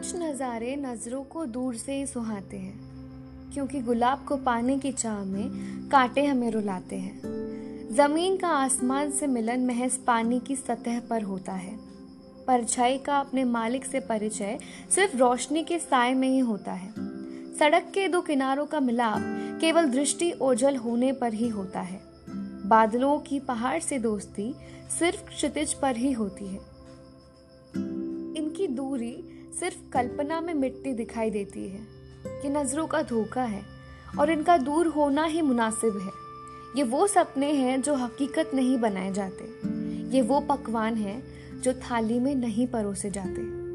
कुछ नज़ारे नज़रों को दूर से ही सुहाते हैं, क्योंकि गुलाब को पाने की चाह में कांटे हमें रुलाते हैं। ज़मीन का आसमान से मिलन महज पानी की सतह पर होता है। परछाई का अपने मालिक से परिचय सिर्फ़ रोशनी के साय में ही होता है। सड़क के दो किनारों का मिलाप केवल दृष्टि ओझल होने पर ही होता है। बादलों की पहाड़ से दोस्ती सिर्फ़ क्षितिज पर ही होती है। दूरी सिर्फ़ कल्पना में मिटती दिखाई देती है ये नज़रों का धोखा है और इनका दूर होना ही मुनासिब है। ये वो सपने हैं जो हकीकत नहीं बनाए जाते। ये वो पकवान हैं जो थाली में नहीं परोसे जाते।